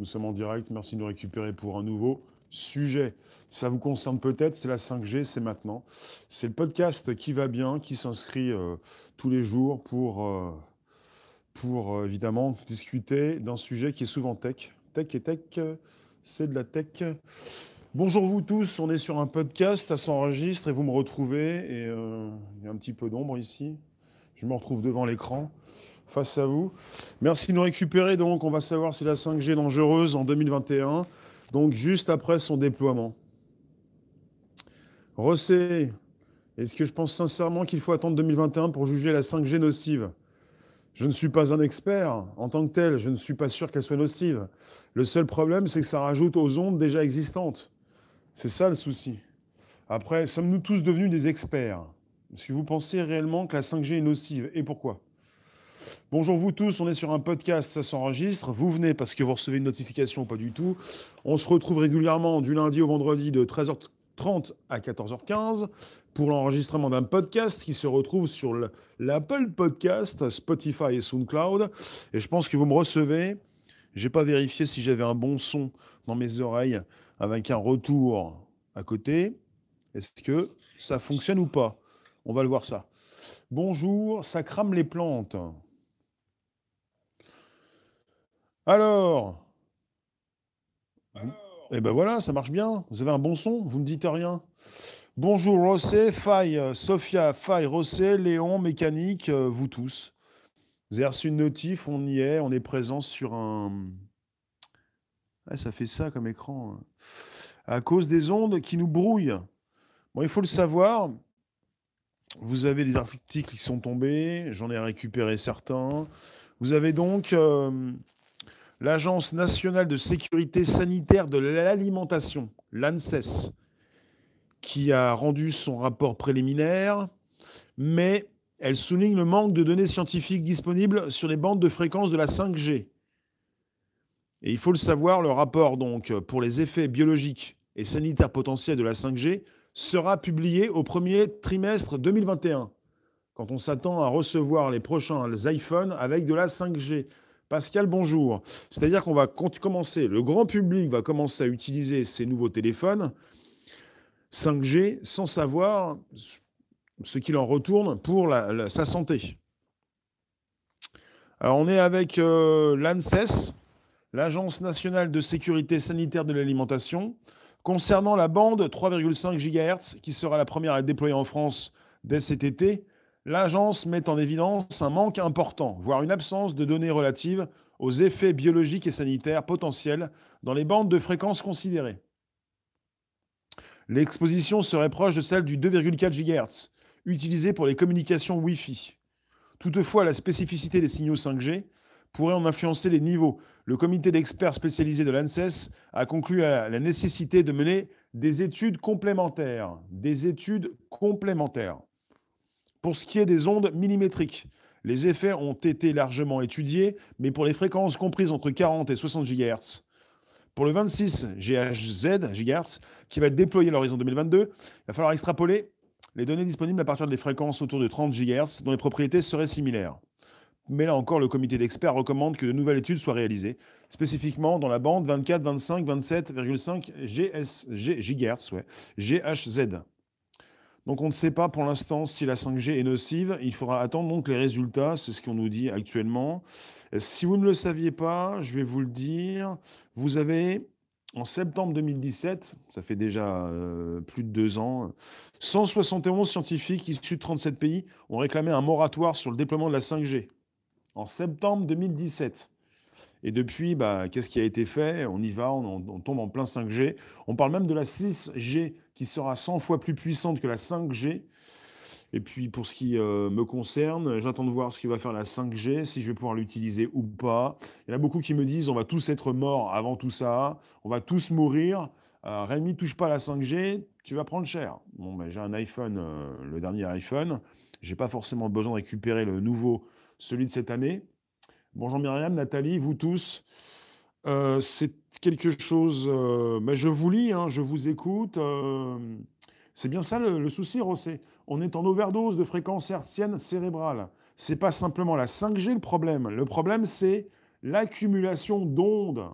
Nous sommes en direct. Merci de nous récupérer pour un nouveau sujet. Ça vous concerne peut-être, c'est la 5G, c'est maintenant. C'est le podcast qui va bien, qui s'inscrit euh, tous les jours pour, euh, pour euh, évidemment discuter d'un sujet qui est souvent tech. Tech et tech, c'est de la tech. Bonjour vous tous, on est sur un podcast, ça s'enregistre et vous me retrouvez. Et il y a un petit peu d'ombre ici. Je me retrouve devant l'écran face à vous. Merci de nous récupérer. Donc, on va savoir si la 5G est dangereuse en 2021, donc juste après son déploiement. Rossé, est-ce que je pense sincèrement qu'il faut attendre 2021 pour juger la 5G nocive? Je ne suis pas un expert en tant que tel, je ne suis pas sûr qu'elle soit nocive. Le seul problème, c'est que ça rajoute aux ondes déjà existantes. C'est ça le souci. Après, sommes-nous tous devenus des experts? Est-ce que vous pensez réellement que la 5G est nocive? Et pourquoi? Bonjour vous tous, on est sur un podcast, ça s'enregistre. Vous venez parce que vous recevez une notification pas du tout. On se retrouve régulièrement du lundi au vendredi de 13h30 à 14h15 pour l'enregistrement d'un podcast qui se retrouve sur l'Apple Podcast, Spotify et SoundCloud. Et je pense que vous me recevez. J'ai pas vérifié si j'avais un bon son dans mes oreilles avec un retour à côté. Est-ce que ça fonctionne ou pas? On va le voir ça. Bonjour, ça crame les plantes. Alors, Eh ben voilà, ça marche bien. Vous avez un bon son, vous ne dites rien. Bonjour Rossé, Faye, Sophia, Faye, Rossé, Léon, Mécanique, euh, vous tous. Vous avez reçu une notif, on y est, on est présent sur un... ça fait ça comme écran. Hein. À cause des ondes qui nous brouillent. Bon, il faut le savoir. Vous avez des articles qui sont tombés, j'en ai récupéré certains. Vous avez donc euh, l'Agence nationale de sécurité sanitaire de l'alimentation, l'ANSES, qui a rendu son rapport préliminaire, mais elle souligne le manque de données scientifiques disponibles sur les bandes de fréquence de la 5G. Et il faut le savoir, le rapport donc pour les effets biologiques et sanitaires potentiels de la 5G sera publié au premier trimestre 2021, quand on s'attend à recevoir les prochains iPhones avec de la 5G. Pascal, bonjour. C'est-à-dire qu'on va commencer, le grand public va commencer à utiliser ces nouveaux téléphones 5G sans savoir ce qu'il en retourne pour sa santé. Alors on est avec euh, l'ANSES, l'Agence nationale de sécurité sanitaire de l'alimentation, concernant la bande 3,5 GHz qui sera la première à être déployée en France dès cet été l'agence met en évidence un manque important, voire une absence de données relatives aux effets biologiques et sanitaires potentiels dans les bandes de fréquences considérées. L'exposition serait proche de celle du 2,4 GHz, utilisé pour les communications Wi-Fi. Toutefois, la spécificité des signaux 5G pourrait en influencer les niveaux. Le comité d'experts spécialisé de l'ANSES a conclu à la nécessité de mener des études complémentaires. Des études complémentaires. Pour ce qui est des ondes millimétriques, les effets ont été largement étudiés, mais pour les fréquences comprises entre 40 et 60 GHz. Pour le 26 GHz, qui va être déployé à l'horizon 2022, il va falloir extrapoler les données disponibles à partir des fréquences autour de 30 GHz dont les propriétés seraient similaires. Mais là encore, le comité d'experts recommande que de nouvelles études soient réalisées, spécifiquement dans la bande 24, 25, 27,5 GHz, ouais, GHz. Donc on ne sait pas pour l'instant si la 5G est nocive. Il faudra attendre donc les résultats, c'est ce qu'on nous dit actuellement. Si vous ne le saviez pas, je vais vous le dire, vous avez en septembre 2017, ça fait déjà euh, plus de deux ans, 171 scientifiques issus de 37 pays ont réclamé un moratoire sur le déploiement de la 5G. En septembre 2017. Et depuis, bah, qu'est-ce qui a été fait? On y va, on, tombe en plein 5G. On parle même de la 6G qui sera 100 fois plus puissante que la 5G. Et puis pour ce qui euh, me concerne, j'attends de voir ce qui va faire la 5G, si je vais pouvoir l'utiliser ou pas. Il y en a beaucoup qui me disent on va tous être morts avant tout ça, on va tous mourir. Euh, Rémi, touche pas la 5G, tu vas prendre cher. Bon, ben, j'ai un iPhone, euh, le dernier iPhone. J'ai pas forcément besoin de récupérer le nouveau, celui de cette année. Bonjour Myriam, Nathalie, vous tous. Euh, c'est quelque chose. Euh, je vous lis, hein, je vous écoute. Euh, c'est bien ça le, souci, Rossé. On est en overdose de fréquences hertziennes cérébrales. C'est pas simplement la 5G le problème. Le problème, c'est l'accumulation d'ondes.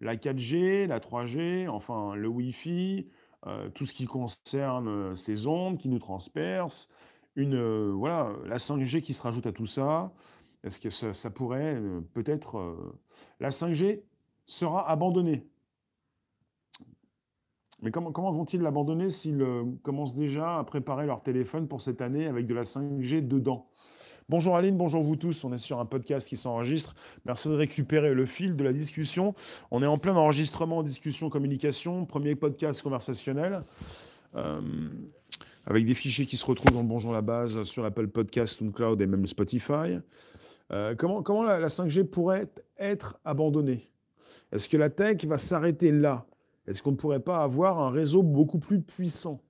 la 4G, la 3G, enfin le Wi-Fi, tout ce qui concerne ces ondes qui nous transpercent, une, voilà, la 5G qui se rajoute à tout ça. Est-ce que ça, pourrait peut-être... la 5G sera abandonnée? Mais comment, vont-ils l'abandonner s'ils commencent déjà à préparer leur téléphone pour cette année avec de la 5G dedans? Bonjour Aline, bonjour vous tous. On est sur un podcast qui s'enregistre. Merci de récupérer le fil de la discussion. On est en plein enregistrement, discussion, communication. Premier podcast conversationnel. Euh, avec des fichiers qui se retrouvent dans Bonjour la base sur l'Apple Podcast, SoundCloud et même Spotify. Euh, comment la 5G pourrait être abandonnée? Est-ce que la tech va s'arrêter là? Est-ce qu'on ne pourrait pas avoir un réseau beaucoup plus puissant?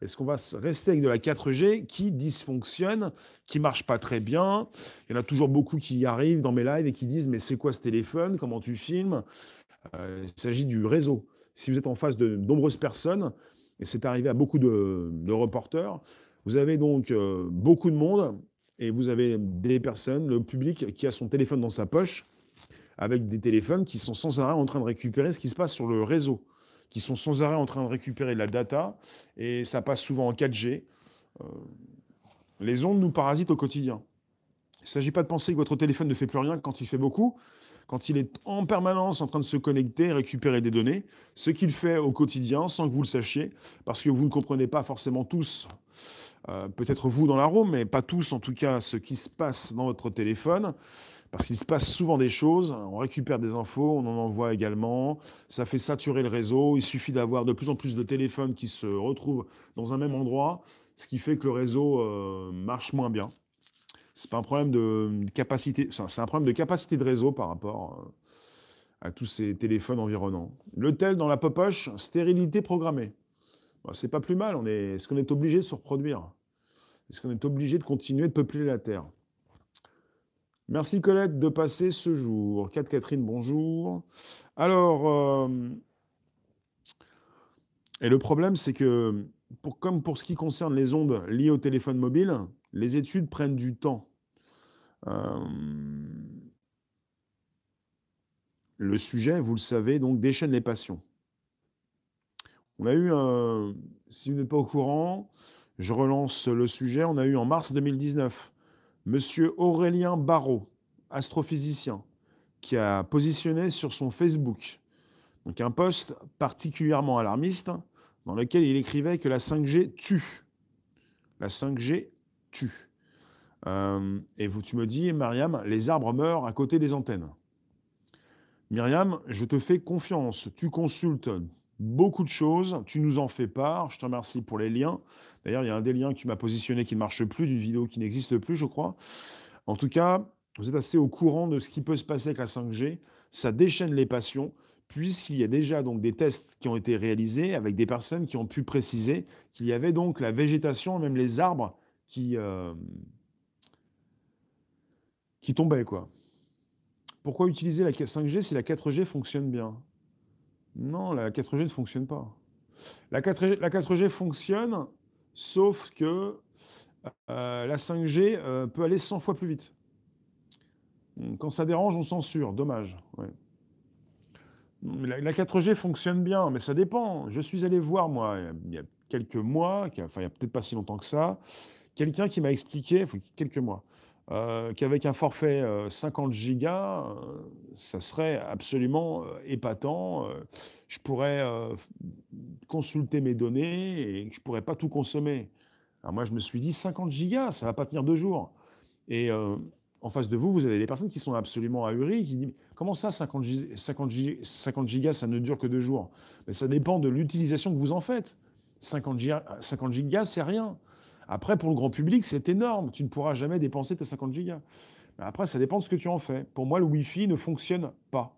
Est-ce qu'on va rester avec de la 4G qui dysfonctionne, qui marche pas très bien? Il y en a toujours beaucoup qui arrivent dans mes lives et qui disent mais c'est quoi ce téléphone? Comment tu filmes? Euh, Il s'agit du réseau. Si vous êtes en face de nombreuses personnes, et c'est arrivé à beaucoup de, reporters, vous avez donc euh, beaucoup de monde et vous avez des personnes, le public qui a son téléphone dans sa poche avec des téléphones qui sont sans arrêt en train de récupérer ce qui se passe sur le réseau qui sont sans arrêt en train de récupérer de la data, et ça passe souvent en 4G. Euh, les ondes nous parasitent au quotidien. Il ne s'agit pas de penser que votre téléphone ne fait plus rien quand il fait beaucoup, quand il est en permanence en train de se connecter récupérer des données, ce qu'il fait au quotidien sans que vous le sachiez, parce que vous ne comprenez pas forcément tous, euh, peut-être vous dans la room, mais pas tous en tout cas, ce qui se passe dans votre téléphone parce qu'il se passe souvent des choses, on récupère des infos, on en envoie également, ça fait saturer le réseau, il suffit d'avoir de plus en plus de téléphones qui se retrouvent dans un même endroit, ce qui fait que le réseau euh, marche moins bien. C'est pas un problème de capacité, c'est un problème de capacité de réseau par rapport euh, à tous ces téléphones environnants. Le tel dans la popoche, stérilité programmée. Bah, c'est pas plus mal, est-ce qu'on est obligé de se reproduire Est-ce qu'on est obligé de continuer de peupler la Terre? Merci Colette de passer ce jour. 4 Catherine, bonjour. Alors, euh, et le problème, c'est que, comme pour ce qui concerne les ondes liées au téléphone mobile, les études prennent du temps. Euh, le sujet, vous le savez, donc déchaîne les passions. On a eu, un, si vous n'êtes pas au courant, je relance le sujet, on a eu en mars 2019 Monsieur Aurélien Barrault, astrophysicien, qui a positionné sur son Facebook donc un post particulièrement alarmiste dans lequel il écrivait que la 5G tue. La 5G tue. Euh, et vous, tu me dis, Myriam, les arbres meurent à côté des antennes. Myriam, je te fais confiance. Tu consultes beaucoup de choses, tu nous en fais part. Je te remercie pour les liens. D'ailleurs, il y a un des liens que tu m'as positionné qui ne marche plus, d'une vidéo qui n'existe plus, je crois. En tout cas, vous êtes assez au courant de ce qui peut se passer avec la 5G. Ça déchaîne les passions, puisqu'il y a déjà donc des tests qui ont été réalisés avec des personnes qui ont pu préciser qu'il y avait donc la végétation, même les arbres qui, euh, qui tombaient. Quoi. Pourquoi utiliser la 5G si la 4G fonctionne bien? Non, la 4G ne fonctionne pas. La 4G, la 4G fonctionne Sauf que euh, la 5G euh, peut aller 100 fois plus vite. Quand ça dérange, on censure. Dommage. La, 4G fonctionne bien, mais ça dépend. Je suis allé voir, moi, il y a quelques mois, enfin, il n'y a peut-être pas si longtemps que ça, quelqu'un qui m'a expliqué, quelques mois, euh, qu'avec un forfait 50 gigas, ça serait absolument épatant je pourrais euh, consulter mes données et je ne pourrais pas tout consommer. Moi, je me suis dit, 50 gigas, ça ne va pas tenir deux jours. Et euh, en face de vous, vous avez des personnes qui sont absolument ahuries, qui disent, comment ça, 50, 50, gigas, ça ne dure que deux jours? Mais ça dépend de l'utilisation que vous en faites. 50 gigas, 50 gigas c'est rien. Après, pour le grand public, c'est énorme. Tu ne pourras jamais dépenser tes 50 gigas. Mais après, ça dépend de ce que tu en fais. Pour moi, le Wi-Fi ne fonctionne pas.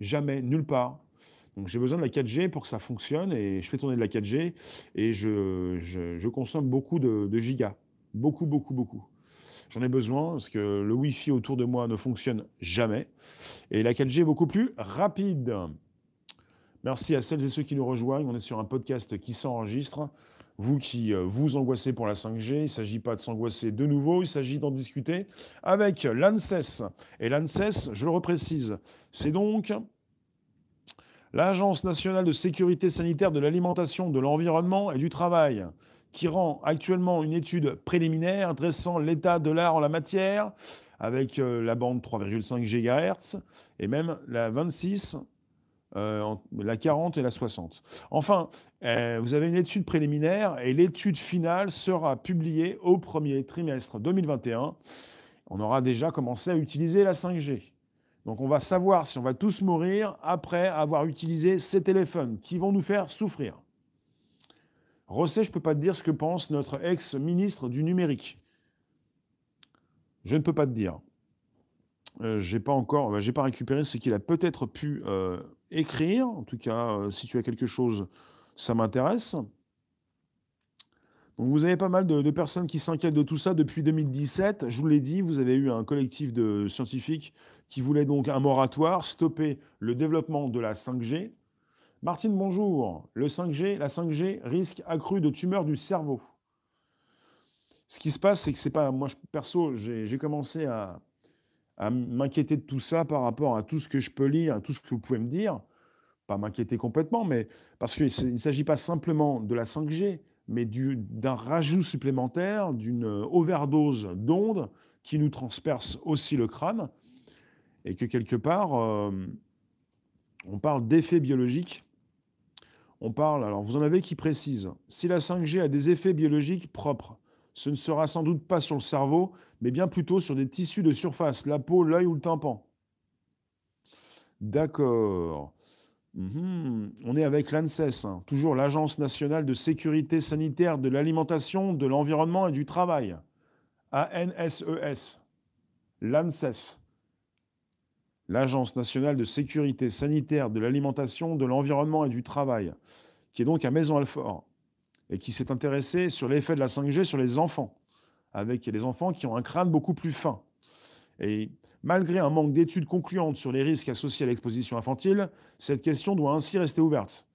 Jamais, nulle part. Donc j'ai besoin de la 4G pour que ça fonctionne et je fais tourner de la 4G et je, je, consomme beaucoup de, gigas. Beaucoup, beaucoup, beaucoup. J'en ai besoin parce que le Wi-Fi autour de moi ne fonctionne jamais et la 4G est beaucoup plus rapide. Merci à celles et ceux qui nous rejoignent. On est sur un podcast qui s'enregistre. Vous qui euh, vous angoissez pour la 5G, il ne s'agit pas de s'angoisser de nouveau, il s'agit d'en discuter avec l'ANSES. Et l'ANSES, je le reprécise, c'est donc L'Agence nationale de sécurité sanitaire de l'alimentation, de l'environnement et du travail, qui rend actuellement une étude préliminaire dressant l'état de l'art en la matière, avec euh, la bande 3,5 GHz et même la 26 euh, la 40 et la 60. Enfin, euh, vous avez une étude préliminaire et l'étude finale sera publiée au premier trimestre 2021. On aura déjà commencé à utiliser la 5G. Donc on va savoir si on va tous mourir après avoir utilisé ces téléphones qui vont nous faire souffrir. Rosset, je ne peux pas te dire ce que pense notre ex-ministre du numérique. Je ne peux pas te dire. Euh, j'ai pas encore, bah, j'ai pas récupéré ce qu'il a peut-être pu euh, écrire. En tout cas, euh, si tu as quelque chose, ça m'intéresse. Donc vous avez pas mal de, personnes qui s'inquiètent de tout ça depuis 2017. Je vous l'ai dit, vous avez eu un collectif de scientifiques qui voulait donc un moratoire, stopper le développement de la 5G. Martine, bonjour. Le 5G, la 5G risque accru de tumeurs du cerveau. Ce qui se passe, c'est que c'est pas moi perso, j'ai commencé à, à m'inquiéter de tout ça par rapport à tout ce que je peux lire, à tout ce que vous pouvez me dire. Pas m'inquiéter complètement, mais parce qu'il ne s'agit pas simplement de la 5G, mais d'un rajout supplémentaire, d'une overdose d'ondes qui nous transperce aussi le crâne, et que quelque part, euh, on parle d'effets biologiques. On parle, alors vous en avez qui précisent, si la 5G a des effets biologiques propres, ce ne sera sans doute pas sur le cerveau, mais bien plutôt sur des tissus de surface, la peau, l'œil ou le tympan. D'accord. Mhm. On est avec l'ANSES, hein. toujours l'Agence nationale de sécurité sanitaire de l'alimentation, de l'environnement et du travail. ANSES. L'ANSES. L'Agence nationale de sécurité sanitaire de l'alimentation, de l'environnement et du travail, qui est donc à Maison-Alfort et qui s'est intéressé sur l'effet de la 5G sur les enfants, avec des enfants qui ont un crâne beaucoup plus fin. Et malgré un manque d'études concluantes sur les risques associés à l'exposition infantile, cette question doit ainsi rester ouverte.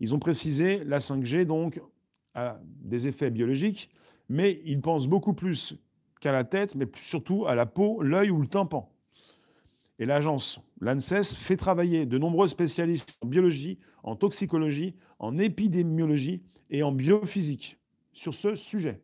Ils ont précisé la 5G donc a des effets biologiques, mais ils pensent beaucoup plus qu'à la tête, mais surtout à la peau, l'œil ou le tympan. Et l'agence, l'ANSES, fait travailler de nombreux spécialistes en biologie, en toxicologie, en épidémiologie et en biophysique sur ce sujet.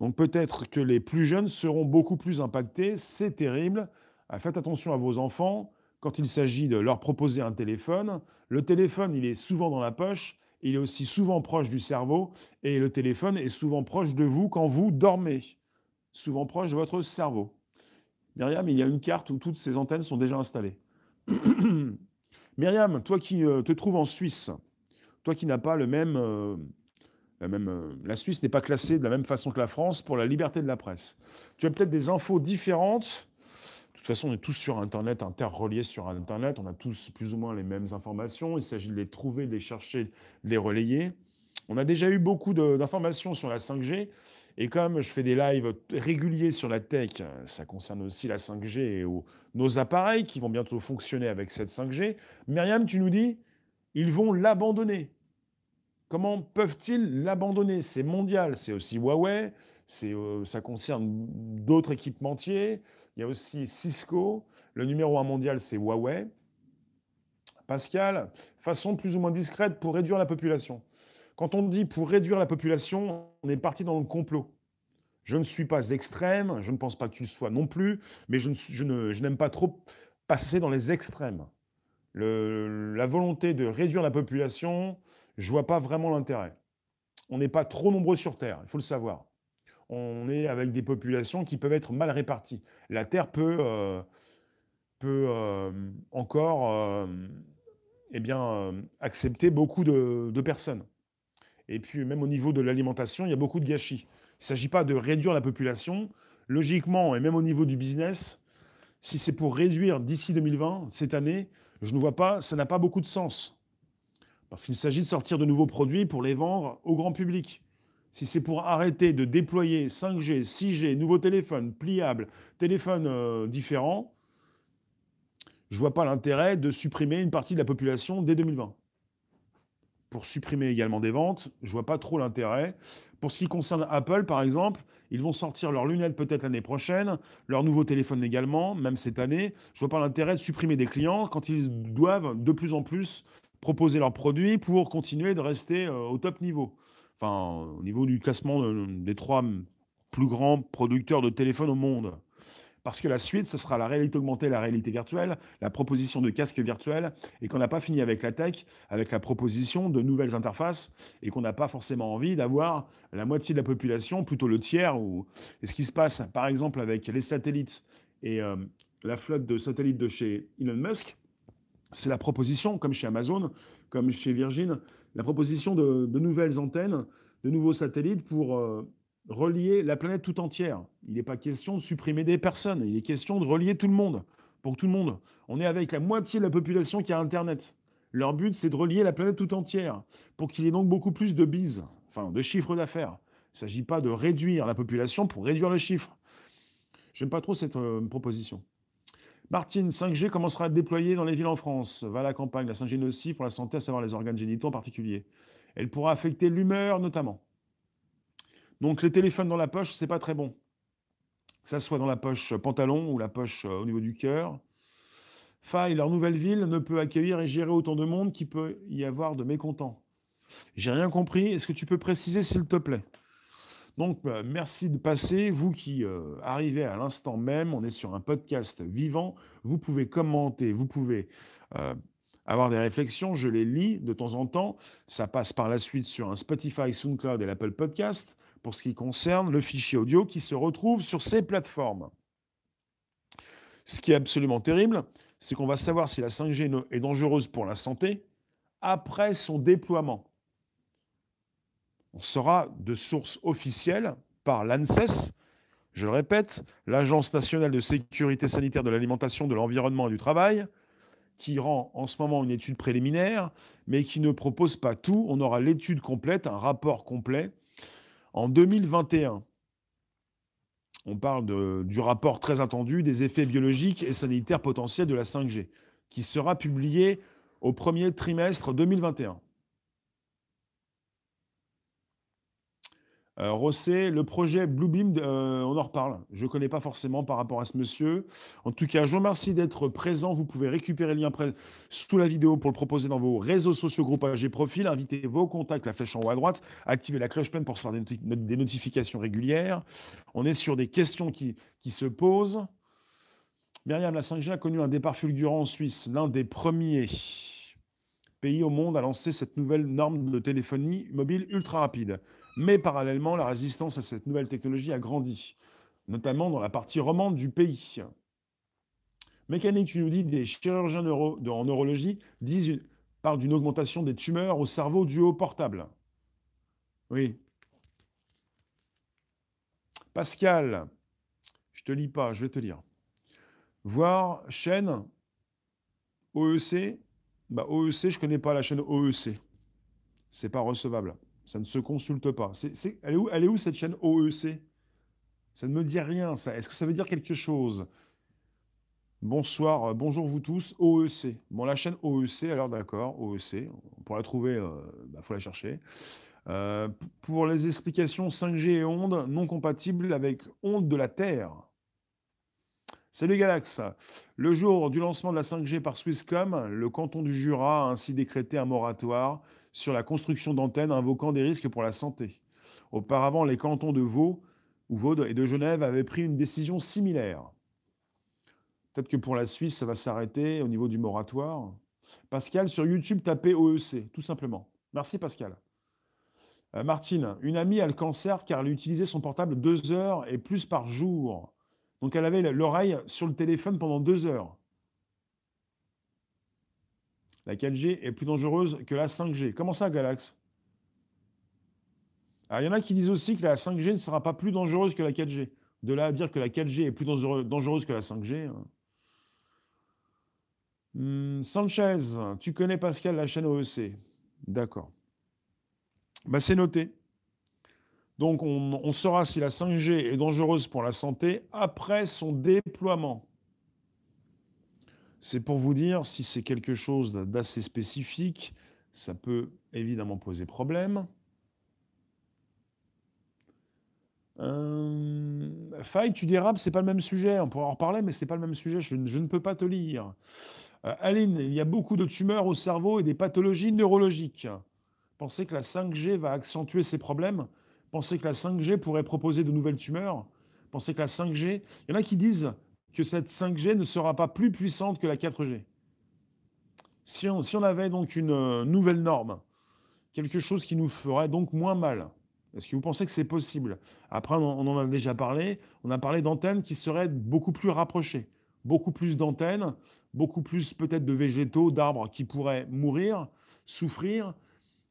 Donc peut-être que les plus jeunes seront beaucoup plus impactés, c'est terrible. Ah, faites attention à vos enfants quand il s'agit de leur proposer un téléphone. Le téléphone, il est souvent dans la poche, il est aussi souvent proche du cerveau, et le téléphone est souvent proche de vous quand vous dormez, souvent proche de votre cerveau. Myriam, il y a une carte où toutes ces antennes sont déjà installées. Myriam, toi qui euh, te trouves en Suisse, toi qui n'as pas le même, euh, la, même euh, la Suisse n'est pas classée de la même façon que la France pour la liberté de la presse. Tu as peut-être des infos différentes. De toute façon, on est tous sur Internet, interreliés sur Internet. On a tous plus ou moins les mêmes informations. Il s'agit de les trouver, de les chercher, de les relayer. On a déjà eu beaucoup d'informations sur la 5G. Et comme je fais des lives réguliers sur la tech, ça concerne aussi la 5G et nos appareils qui vont bientôt fonctionner avec cette 5G. Myriam, tu nous dis, ils vont l'abandonner. Comment peuvent-ils l'abandonner? C'est mondial, c'est aussi Huawei, euh, ça concerne d'autres équipementiers, il y a aussi Cisco, le numéro un mondial c'est Huawei. Pascal, façon plus ou moins discrète pour réduire la population. Quand on dit pour réduire la population, on est parti dans le complot. Je ne suis pas extrême, je ne pense pas que tu le sois non plus, mais je, n'aime pas trop passer dans les extrêmes. la volonté de réduire la population, je vois pas vraiment l'intérêt. On n'est pas trop nombreux sur Terre, il faut le savoir. On est avec des populations qui peuvent être mal réparties. La Terre peut, euh, euh, encore euh, eh bien, accepter beaucoup de, personnes. Et puis même au niveau de l'alimentation, il y a beaucoup de gâchis. Il ne s'agit pas de réduire la population. Logiquement, et même au niveau du business, si c'est pour réduire d'ici 2020, cette année, je ne vois pas, ça n'a pas beaucoup de sens. Parce qu'il s'agit de sortir de nouveaux produits pour les vendre au grand public. Si c'est pour arrêter de déployer 5G, 6G, nouveaux téléphones pliables, téléphones euh, différents, je ne vois pas l'intérêt de supprimer une partie de la population dès 2020. pour supprimer également des ventes. Je vois pas trop l'intérêt. Pour ce qui concerne Apple, par exemple, ils vont sortir leurs lunettes peut-être l'année prochaine, leur nouveau téléphone également, même cette année. Je vois pas l'intérêt de supprimer des clients quand ils doivent de plus en plus proposer leurs produits pour continuer de rester euh, au top niveau. Enfin, au niveau du classement des trois plus grands producteurs de téléphones au monde. Parce que la suite, ce sera la réalité augmentée, la réalité virtuelle, la proposition de casques virtuels, et qu'on n'a pas fini avec la tech, avec la proposition de nouvelles interfaces, et qu'on n'a pas forcément envie d'avoir la moitié de la population, plutôt le tiers. Ou... Et ce qui se passe, par exemple, avec les satellites et euh, la flotte de satellites de chez Elon Musk, c'est la proposition, comme chez Amazon, comme chez Virgin, la proposition de, nouvelles antennes, de nouveaux satellites pour euh, relier la planète tout entière. Il n'est pas question de supprimer des personnes, il est question de relier tout le monde, pour tout le monde. On est avec la moitié de la population qui a Internet. Leur but, c'est de relier la planète tout entière, pour qu'il y ait donc beaucoup plus de bises, enfin de chiffres d'affaires. Il ne s'agit pas de réduire la population pour réduire le chiffre. J'aime pas trop cette euh, proposition. Martine, 5G commencera à être déployée dans les villes en France. Va à la campagne. La 5G nocive pour la santé, à savoir les organes génitaux en particulier. Elle pourra affecter l'humeur notamment. Donc les téléphones dans la poche, c'est pas très bon. Que ça soit dans la poche pantalon ou la poche euh, au niveau du cœur. Faille, leur nouvelle ville ne peut accueillir et gérer autant de monde qu'il peut y avoir de mécontents. J'ai rien compris. Est-ce que tu peux préciser, s'il te plaît? Donc, euh, merci de passer. Vous qui euh, arrivez à l'instant même, on est sur un podcast vivant. Vous pouvez commenter, vous pouvez avoir des réflexions. Je les lis de temps en temps. Ça passe par la suite sur un Spotify, SoundCloud et l'Apple Podcast pour ce qui concerne le fichier audio qui se retrouve sur ces plateformes. Ce qui est absolument terrible, c'est qu'on va savoir si la 5G est dangereuse pour la santé après son déploiement. On saura de source officielle par l'ANSES, je le répète, l'Agence nationale de sécurité sanitaire de l'alimentation, de l'environnement et du travail, qui rend en ce moment une étude préliminaire, mais qui ne propose pas tout. On aura l'étude complète, un rapport complet en 2021, on parle du rapport très attendu des effets biologiques et sanitaires potentiels de la 5G, qui sera publié au premier trimestre 2021. Euh, le projet Bluebeam, euh, on en reparle. Je ne connais pas forcément par rapport à ce monsieur. En tout cas, je vous remercie d'être présent. Vous pouvez récupérer le lien sous la vidéo pour le proposer dans vos réseaux sociaux, groupes AG Profil. Invitez vos contacts, la flèche en haut à droite. Activez la cloche pleine pour recevoir des, notifications régulières. On est sur des questions qui, qui se posent. Myriam, la 5G a connu un départ fulgurant en Suisse, l'un des premiers pays au monde à lancer cette nouvelle norme de téléphonie mobile ultra rapide. Mais parallèlement, la résistance à cette nouvelle technologie a grandi, notamment dans la partie romande du pays. Mécanique, tu nous dis, des chirurgiens en neurologie disent, parlent d'une augmentation des tumeurs au cerveau due au portable. Oui. Pascal, je te lis pas, je vais te lire. Voir chaîne OEC. Bah, OEC, je connais pas la chaîne OEC. C'est pas recevable. Ça ne se consulte pas. elle, est où, où, cette chaîne OEC Ça ne me dit rien. Est-ce que ça veut dire quelque chose? Bonsoir, euh, bonjour vous tous, OEC. Bon, la chaîne OEC, alors d'accord, OEC, pour la trouver, il euh, bah, faut la chercher. Euh, pour les explications 5G et ondes non compatibles avec ondes de la Terre. Salut Galax. Le jour du lancement de la 5G par Swisscom, le canton du Jura a ainsi décrété un moratoire sur la construction d'antennes invoquant des risques pour la santé. Auparavant, les cantons de Vaud, ou Vaud et de Genève avaient pris une décision similaire. Peut-être que pour la Suisse, ça va s'arrêter au niveau du moratoire. Pascal, sur YouTube, tapez OEC, tout simplement. Merci Pascal. Euh, Martine, une amie a le cancer car elle utilisait son portable deux heures et plus par jour. Donc elle avait l'oreille sur le téléphone pendant deux heures la 4G est plus dangereuse que la 5G. Comment ça, Galax? Il y en a qui disent aussi que la 5G ne sera pas plus dangereuse que la 4G. De là à dire que la 4G est plus dangereuse que la 5G. Hein. Hmm, Sanchez, tu connais Pascal, la chaîne OEC. D'accord. Bah, c'est noté. Donc on, on saura si la 5G est dangereuse pour la santé après son déploiement. C'est pour vous dire si c'est quelque chose d'assez spécifique, Ça peut évidemment poser problème. Euh, Faille, tu dérapes, c'est pas le même sujet. On pourra en reparler, mais c'est pas le même sujet. Je, ne peux pas te lire. Euh, Aline, il y a beaucoup de tumeurs au cerveau et des pathologies neurologiques. Pensez que la 5G va accentuer ces problèmes? Pensez que la 5G pourrait proposer de nouvelles tumeurs? Pensez que la 5G. Il y en a qui disent que cette 5G ne sera pas plus puissante que la 4G. Si on, si on avait donc une euh, nouvelle norme, quelque chose qui nous ferait donc moins mal, est-ce que vous pensez que c'est possible? Après, on en a déjà parlé. On a parlé d'antennes qui seraient beaucoup plus rapprochées. Beaucoup plus d'antennes, beaucoup plus peut-être de végétaux, d'arbres qui pourraient mourir, souffrir.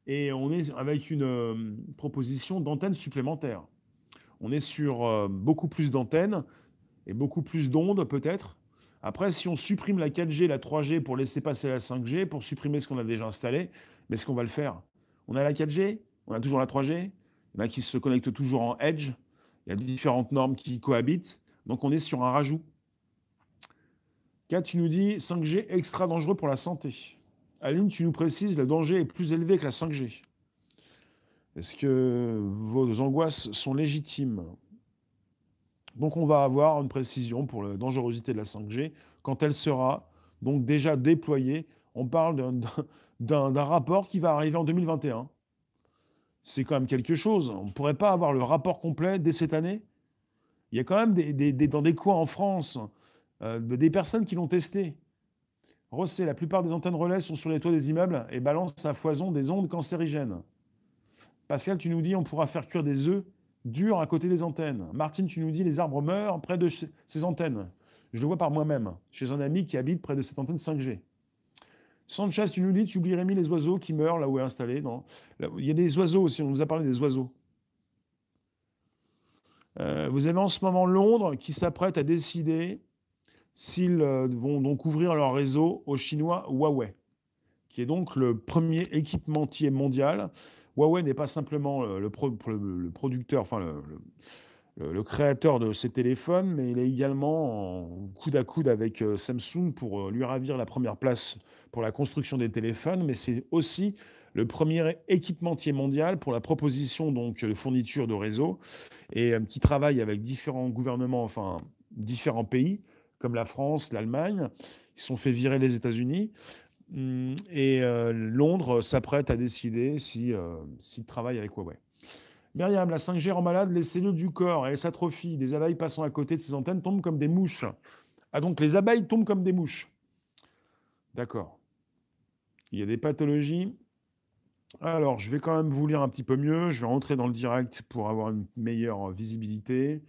Et on est avec une euh, proposition d'antennes supplémentaires. On est sur euh, beaucoup plus d'antennes et beaucoup plus d'ondes peut-être. Après, si on supprime la 4G, la 3G pour laisser passer la 5G, pour supprimer ce qu'on a déjà installé, mais est-ce qu'on va le faire? On a la 4G, on a toujours la 3G, il y en a qui se connectent toujours en Edge. Il y a différentes normes qui cohabitent. Donc on est sur un rajout. 4, tu nous dis 5G extra dangereux pour la santé. Aline, tu nous précises le danger est plus élevé que la 5G. Est-ce que vos angoisses sont légitimes? Donc on va avoir une précision pour la dangerosité de la 5G quand elle sera donc déjà déployée. On parle d'un rapport qui va arriver en 2021 c'est quand même quelque chose. On ne pourrait pas avoir le rapport complet dès cette année? Il y a quand même des, dans des coins en France euh, des personnes qui l'ont testé. Rossé, la plupart des antennes relais sont sur les toits des immeubles et balancent à foison des ondes cancérigènes. Pascal, tu nous dis on pourra faire cuire des œufs durs à côté des antennes. Martine, tu nous dis les arbres meurent près de ces antennes. Je le vois par moi-même, chez un ami qui habite près de cette antenne 5G. Sanchez, tu nous dis, tu oublies Rémi les oiseaux qui meurent là où est installé. Il y a des oiseaux aussi, on nous a parlé des oiseaux. Euh, vous avez en ce moment Londres qui s'apprête à décider s'ils euh, vont donc ouvrir leur réseau au chinois Huawei, qui est donc le premier équipementier mondial. Huawei n'est pas simplement le, le, producteur, enfin le, créateur de ces téléphones, mais il est également en coude à coude avec euh, Samsung pour euh, lui ravir la première place pour la construction des téléphones, mais c'est aussi le premier équipementier mondial pour la proposition donc de fourniture de réseau et euh, qui travaille avec différents gouvernements, enfin différents pays comme la France, l'Allemagne. Ils sont fait virer les États-Unis. Hum, et Londres s'apprête à décider s'il si, travaille avec Huawei. Myriam, la 5G rend malade les cellules du corps, elle s'atrophie. Des abeilles passant à côté de ces antennes tombent comme des mouches. Ah donc les abeilles tombent comme des mouches. D'accord. Il y a des pathologies. Alors, je vais quand même vous lire un petit peu mieux. Je vais rentrer dans le direct pour avoir une meilleure visibilité.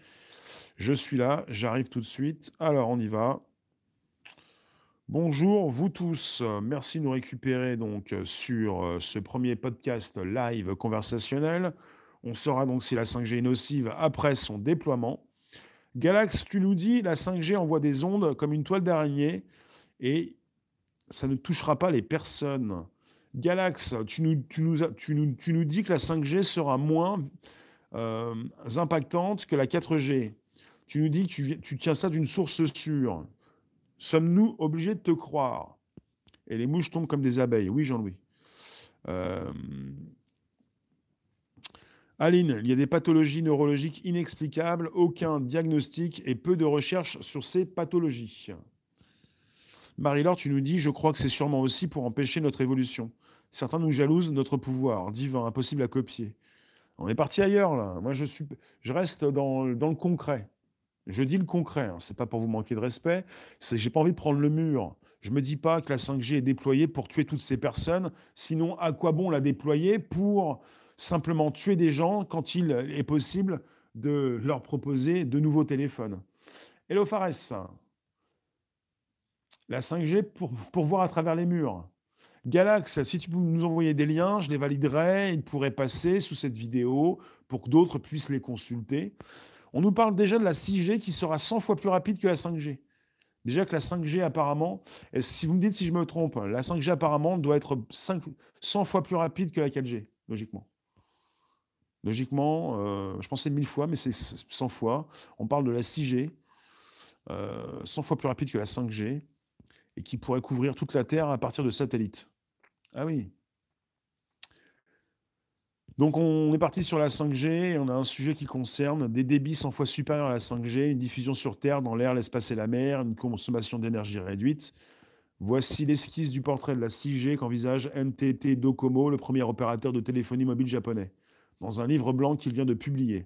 Je suis là, j'arrive tout de suite. Alors, on y va. Bonjour vous tous, merci de nous récupérer donc sur euh, ce premier podcast live conversationnel. On saura donc si la 5G est nocive après son déploiement. Galax, tu nous dis, la 5G envoie des ondes comme une toile d'araignée et ça ne touchera pas les personnes. Galax, tu nous, tu nous, dis que la 5G sera moins euh, impactante que la 4G. Tu nous dis que tu, tiens ça d'une source sûre. Sommes-nous obligés de te croire? Et les mouches tombent comme des abeilles. Oui, Jean-Louis. Euh, Aline, il y a des pathologies neurologiques inexplicables, aucun diagnostic et peu de recherches sur ces pathologies. Marie-Laure, tu nous dis, je crois que c'est sûrement aussi pour empêcher notre évolution. Certains nous jalousent notre pouvoir, divin, impossible à copier. On est parti ailleurs, là. Moi, je, suis, je reste dans, le concret. Je dis le concret, hein. c'est pas pour vous manquer de respect, c'est j'ai pas envie de prendre le mur. Je me dis pas que la 5G est déployée pour tuer toutes ces personnes, sinon à quoi bon la déployer pour simplement tuer des gens quand il est possible de leur proposer de nouveaux téléphones? Hello Fares, la 5G pour, pour voir à travers les murs. Galax, si tu peux nous envoyer des liens, je les validerai, ils pourraient passer sous cette vidéo pour que d'autres puissent les consulter. On nous parle déjà de la 6G qui sera 100 fois plus rapide que la 5G. Déjà que la 5G apparemment, et si vous me dites si je me trompe, la 5G apparemment doit être 100 fois plus rapide que la 4G, logiquement. Logiquement, euh, je pensais mille fois, mais c'est 100 fois. On parle de la 6G, 100 euh, fois plus rapide que la 5G, et qui pourrait couvrir toute la Terre à partir de satellites. Ah oui. Donc on est parti sur la 5G et on a un sujet qui concerne des débits 100 fois supérieurs à la 5G, une diffusion sur Terre, dans l'air, l'espace et la mer, une consommation d'énergie réduite. Voici l'esquisse du portrait de la 6G qu'envisage NTT Docomo, le premier opérateur de téléphonie mobile japonais, dans un livre blanc qu'il vient de publier.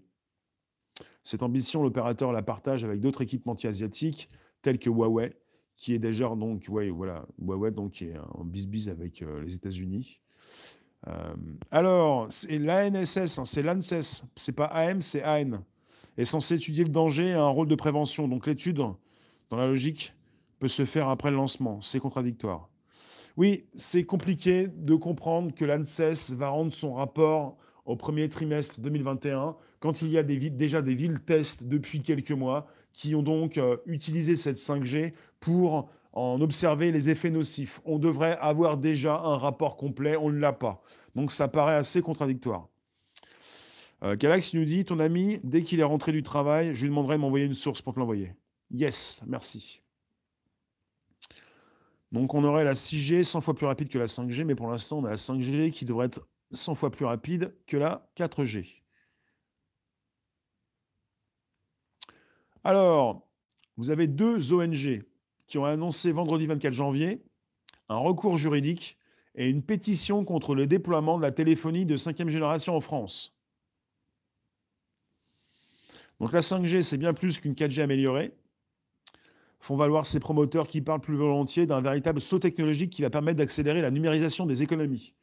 Cette ambition, l'opérateur la partage avec d'autres équipementiers asiatiques, tels que Huawei, qui est déjà donc, voilà, Huawei donc, est en bis-bis avec euh, les États-Unis. Euh, alors, c'est l'ANSS, hein, c'est l'ANSES, c'est pas AM, c'est AN, est censé étudier le danger et un rôle de prévention. Donc l'étude, dans la logique, peut se faire après le lancement. C'est contradictoire. Oui, c'est compliqué de comprendre que l'ANSES va rendre son rapport au premier trimestre 2021 quand il y a déjà des villes tests depuis quelques mois qui ont donc euh, utilisé cette 5G pour en observer les effets nocifs. On devrait avoir déjà un rapport complet, on ne l'a pas. Donc ça paraît assez contradictoire. Euh, nous dit, ton ami, dès qu'il est rentré du travail, je lui demanderai de m'envoyer une source pour te l'envoyer. Yes, merci. Donc on aurait la 6G 100 fois plus rapide que la 5G, mais pour l'instant on a la 5G qui devrait être 100 fois plus rapide que la 4G. Alors, vous avez deux ONG qui ont annoncé vendredi 24 janvier un recours juridique et une pétition contre le déploiement de la téléphonie de cinquième génération en France. Donc la 5G, c'est bien plus qu'une 4G améliorée. Font valoir ces promoteurs qui parlent plus volontiers d'un véritable saut technologique qui va permettre d'accélérer la numérisation des économies.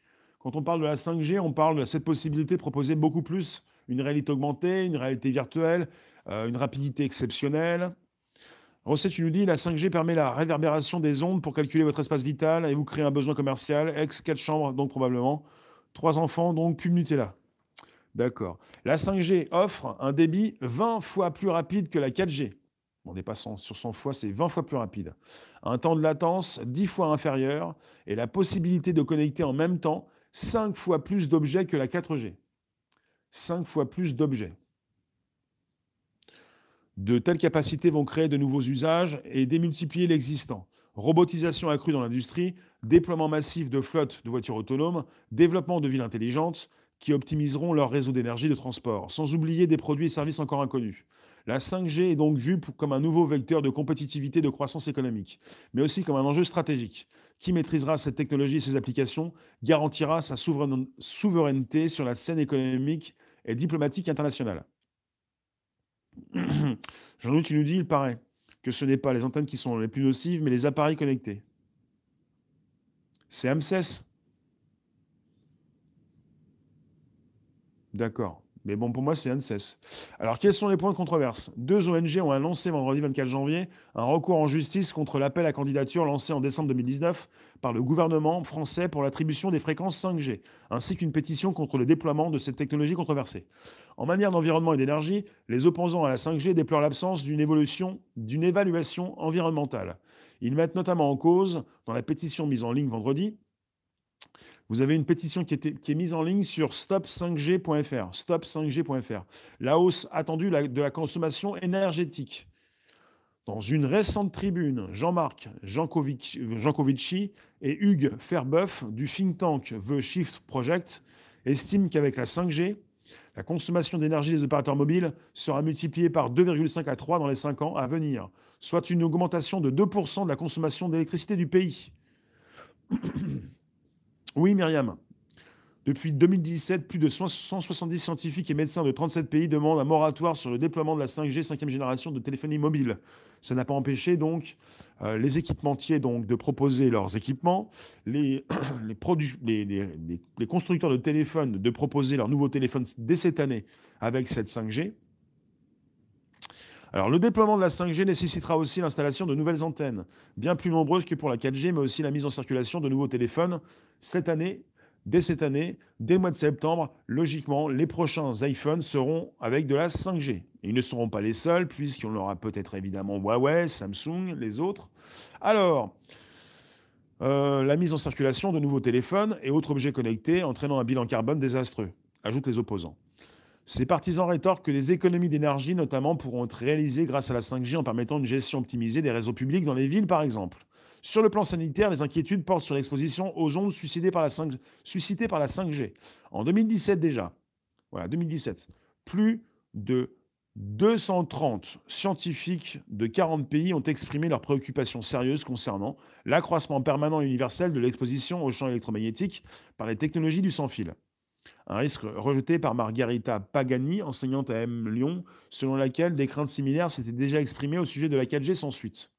Quand on parle de la 5G, on parle de cette possibilité de proposer beaucoup plus une réalité augmentée, une réalité virtuelle, euh, une rapidité exceptionnelle. Recette, tu nous dis, la 5G permet la réverbération des ondes pour calculer votre espace vital et vous créer un besoin commercial. Ex, quatre chambres, donc probablement. Trois enfants, donc pub Nutella. D'accord. La 5G offre un débit 20 fois plus rapide que la 4G. En dépassant sur 100 fois, c'est 20 fois plus rapide. Un temps de latence 10 fois inférieur et la possibilité de connecter en même temps 5 fois plus d'objets que la 4G. 5 fois plus d'objets. De telles capacités vont créer de nouveaux usages et démultiplier l'existant. Robotisation accrue dans l'industrie, déploiement massif de flottes de voitures autonomes, développement de villes intelligentes qui optimiseront leur réseau d'énergie de transport, sans oublier des produits et services encore inconnus. La 5G est donc vue comme un nouveau vecteur de compétitivité et de croissance économique, mais aussi comme un enjeu stratégique. Qui maîtrisera cette technologie et ses applications garantira sa souveraineté sur la scène économique et diplomatique internationale. Jean-Louis, tu nous dis, il paraît que ce n'est pas les antennes qui sont les plus nocives, mais les appareils connectés. C'est AMSES. D'accord. Mais bon, pour moi, c'est ANSES. Alors, quels sont les points de controverse Deux ONG ont annoncé vendredi 24 janvier un recours en justice contre l'appel à candidature lancé en décembre 2019 par le gouvernement français pour l'attribution des fréquences 5G, ainsi qu'une pétition contre le déploiement de cette technologie controversée. En matière d'environnement et d'énergie, les opposants à la 5G déplorent l'absence d'une évolution, d'une évaluation environnementale. Ils mettent notamment en cause, dans la pétition mise en ligne vendredi, vous avez une pétition qui, est mise en ligne sur stop5g.fr. Stop5g.fr. La hausse attendue de la consommation énergétique. Dans une récente tribune, Jean-Marc Jancovici et Hugues Ferbeuf du think tank The Shift Project estiment qu'avec la 5G, la consommation d'énergie des opérateurs mobiles sera multipliée par 2,5 à 3 dans les 5 ans à venir, soit une augmentation de 2% de la consommation d'électricité du pays. Oui, Myriam. Depuis 2017, plus de 170 scientifiques et médecins de 37 pays demandent un moratoire sur le déploiement de la 5G, cinquième génération de téléphonie mobile. Ça n'a pas empêché donc euh, les équipementiers de proposer leurs équipements, les, les, constructeurs de téléphones de proposer leurs nouveaux téléphones dès cette année avec cette 5G. Alors, le déploiement de la 5G nécessitera aussi l'installation de nouvelles antennes, bien plus nombreuses que pour la 4G, mais aussi la mise en circulation de nouveaux téléphones. Cette année, dès cette année, dès le mois de septembre, logiquement, les prochains iPhones seront avec de la 5G. ils ne seront pas les seuls, puisqu'on aura peut-être évidemment Huawei, Samsung, les autres. Alors, euh, la mise en circulation de nouveaux téléphones et autres objets connectés entraînant un bilan carbone désastreux, ajoutent les opposants. Ces partisans rétorquent que les économies d'énergie, notamment, pourront être réalisées grâce à la 5G en permettant une gestion optimisée des réseaux publics dans les villes, par exemple. Sur le plan sanitaire, les inquiétudes portent sur l'exposition aux ondes suscitées par la 5G. En 2017 déjà, voilà, 2017, plus de 230 scientifiques de 40 pays ont exprimé leurs préoccupations sérieuses concernant l'accroissement permanent et universel de l'exposition aux champs électromagnétiques par les technologies du sans-fil. Un risque rejeté par Margarita Pagani, enseignante à M Lyon, selon laquelle des craintes similaires s'étaient déjà exprimées au sujet de la 4G sans suite.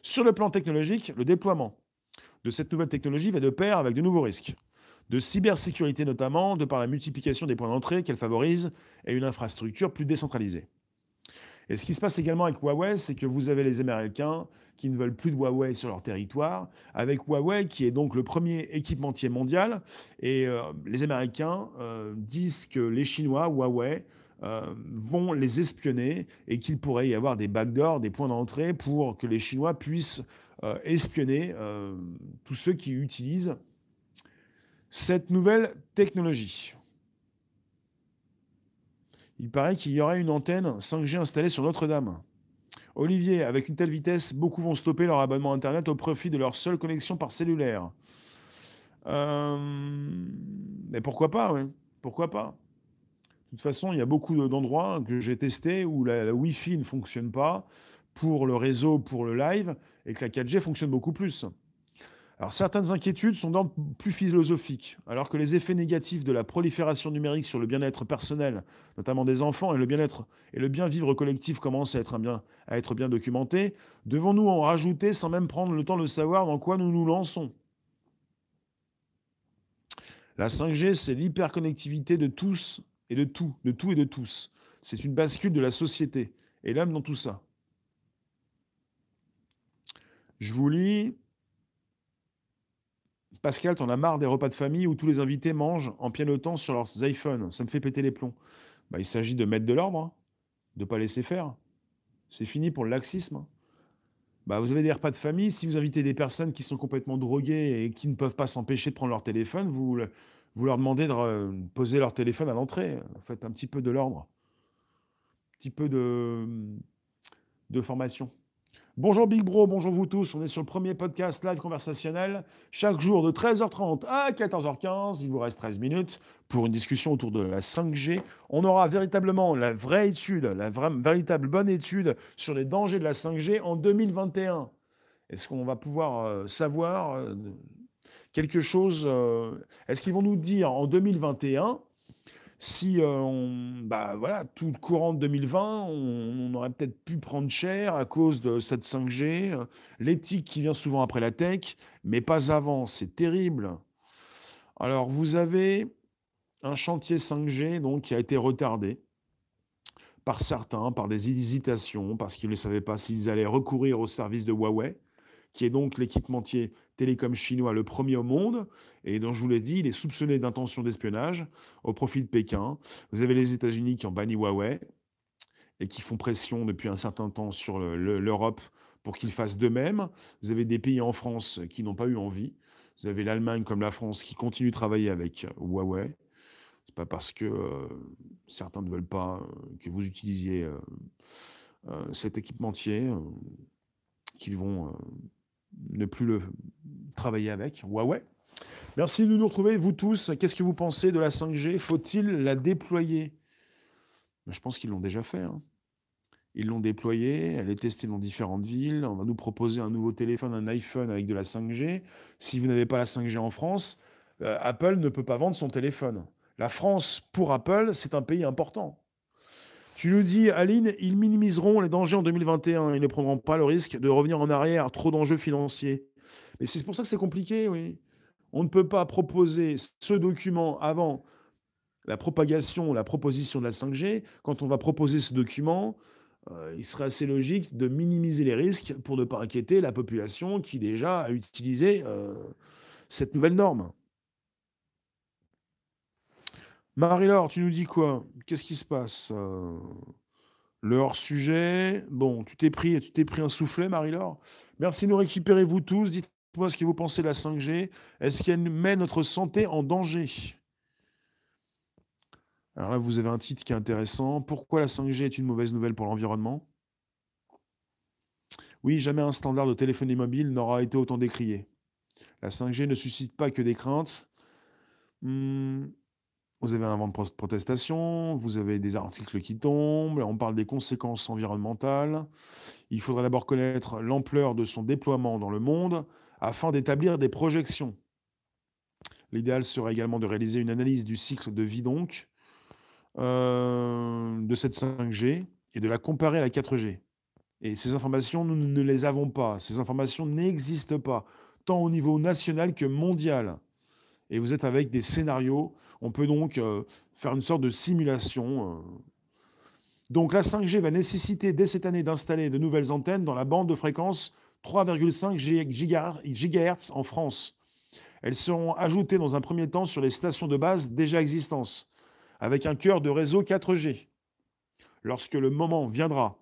Sur le plan technologique, le déploiement de cette nouvelle technologie va de pair avec de nouveaux risques de cybersécurité notamment, de par la multiplication des points d'entrée qu'elle favorise et une infrastructure plus décentralisée. Et ce qui se passe également avec Huawei, c'est que vous avez les Américains qui ne veulent plus de Huawei sur leur territoire, avec Huawei qui est donc le premier équipementier mondial. Et euh, les Américains euh, disent que les Chinois, Huawei, euh, vont les espionner et qu'il pourrait y avoir des backdoors, des points d'entrée pour que les Chinois puissent espionner tous ceux qui utilisent cette nouvelle technologie. Il paraît qu'il y aurait une antenne 5G installée sur Notre-Dame. Olivier, avec une telle vitesse, beaucoup vont stopper leur abonnement Internet au profit de leur seule connexion par cellulaire. Euh, mais pourquoi pas, oui. Pourquoi pas De toute façon, il y a beaucoup d'endroits que j'ai testés où la, la Wi-Fi ne fonctionne pas pour le réseau, pour le live, et que la 4G fonctionne beaucoup plus. Alors certaines inquiétudes sont d'ordre plus philosophiques, alors que les effets négatifs de la prolifération numérique sur le bien-être personnel, notamment des enfants, et le bien-être et le bien-vivre collectif commencent à être, bien, à documentés, devons-nous en rajouter sans même prendre le temps de savoir dans quoi nous nous lançons? La 5G, c'est l'hyperconnectivité de tous et de tout, de tout et de tous. C'est une bascule de la société et l'homme dans tout ça. Je vous lis Pascal, t'en as marre des repas de famille où tous les invités mangent en pianotant sur leurs iPhones. Ça me fait péter les plombs. Bah, il s'agit de mettre de l'ordre, hein, de ne pas laisser faire. C'est fini pour le laxisme. Hein. Bah, vous avez des repas de famille, si vous invitez des personnes qui sont complètement droguées et qui ne peuvent pas s'empêcher de prendre leur téléphone, vous, leur demandez de poser leur téléphone à l'entrée. Faites un petit peu de l'ordre. Un petit peu de formation. Bonjour Big Bro, bonjour vous tous. On est sur le premier podcast live conversationnel. Chaque jour de 13h30 à 14h15, il vous reste 13 minutes pour une discussion autour de la 5G. On aura véritablement la vraie étude, la véritable bonne étude sur les dangers de la 5G en 2021. Est-ce qu'on va pouvoir euh, savoir euh, quelque chose euh, Est-ce qu'ils vont nous dire en 2021 si euh, on, bah, voilà, tout le courant de 2020, on, aurait peut-être pu prendre cher à cause de cette 5G, euh, l'éthique qui vient souvent après la tech, mais pas avant, c'est terrible. Alors vous avez un chantier 5G donc, qui a été retardé par certains, par des hésitations, parce qu'ils ne savaient pas s'ils allaient recourir au service de Huawei, qui est donc l'équipementier télécom chinois le premier au monde, et dont je vous l'ai dit, il est soupçonné d'intention d'espionnage au profit de Pékin. Vous avez les États-Unis qui ont banni Huawei et qui font pression depuis un certain temps sur l'Europe pour qu'ils fassent de même. Vous avez des pays en France qui n'ont pas eu envie. Vous avez l'Allemagne comme la France qui continue de travailler avec Huawei. C'est pas parce que euh, certains ne veulent pas euh, que vous utilisiez euh, cet équipementier qu'ils vont ne plus le travailler avec. Huawei. Merci de nous retrouver, vous tous. Qu'est-ce que vous pensez de la 5G Faut-il la déployer? Ben, Je pense qu'ils l'ont déjà fait. Hein. Ils l'ont déployée, elle est testée dans différentes villes. On va nous proposer un nouveau téléphone, un iPhone avec de la 5G. Si vous n'avez pas la 5G en France, euh, Apple ne peut pas vendre son téléphone. La France, pour Apple, c'est un pays important. Tu nous dis, Aline, ils minimiseront les dangers en 2021. Ils ne prendront pas le risque de revenir en arrière. Trop d'enjeux financiers. Mais c'est pour ça que c'est compliqué, oui. On ne peut pas proposer ce document avant la propagation, la proposition de la 5G. Quand on va proposer ce document, euh, il serait assez logique de minimiser les risques pour ne pas inquiéter la population qui déjà a utilisé euh, cette nouvelle norme. Marie-Laure, tu nous dis quoi? Qu'est-ce qui se passe? Euh, Le hors-sujet. Bon, tu t'es pris, tu t'es pris un soufflet, Marie-Laure. Merci de nous récupérer, vous tous. Dites-moi ce que vous pensez de la 5G. Est-ce qu'elle met notre santé en danger? Alors là, vous avez un titre qui est intéressant. Pourquoi la 5G est une mauvaise nouvelle pour l'environnement? Oui, jamais un standard de téléphonie mobile n'aura été autant décrié. La 5G ne suscite pas que des craintes. Hmm, vous avez un vent de protestation, vous avez des articles qui tombent, on parle des conséquences environnementales. Il faudra d'abord connaître l'ampleur de son déploiement dans le monde afin d'établir des projections. L'idéal serait également de réaliser une analyse du cycle de vie donc euh, de cette 5G et de la comparer à la 4G. Et ces informations, nous ne les avons pas. Ces informations n'existent pas, tant au niveau national que mondial. Et vous êtes avec des scénarios. On peut donc euh, faire une sorte de simulation. Euh. Donc la 5G va nécessiter dès cette année d'installer de nouvelles antennes dans la bande de fréquence 3,5 GHz en France. Elles seront ajoutées dans un premier temps sur les stations de base déjà existantes, avec un cœur de réseau 4G. Lorsque le moment viendra,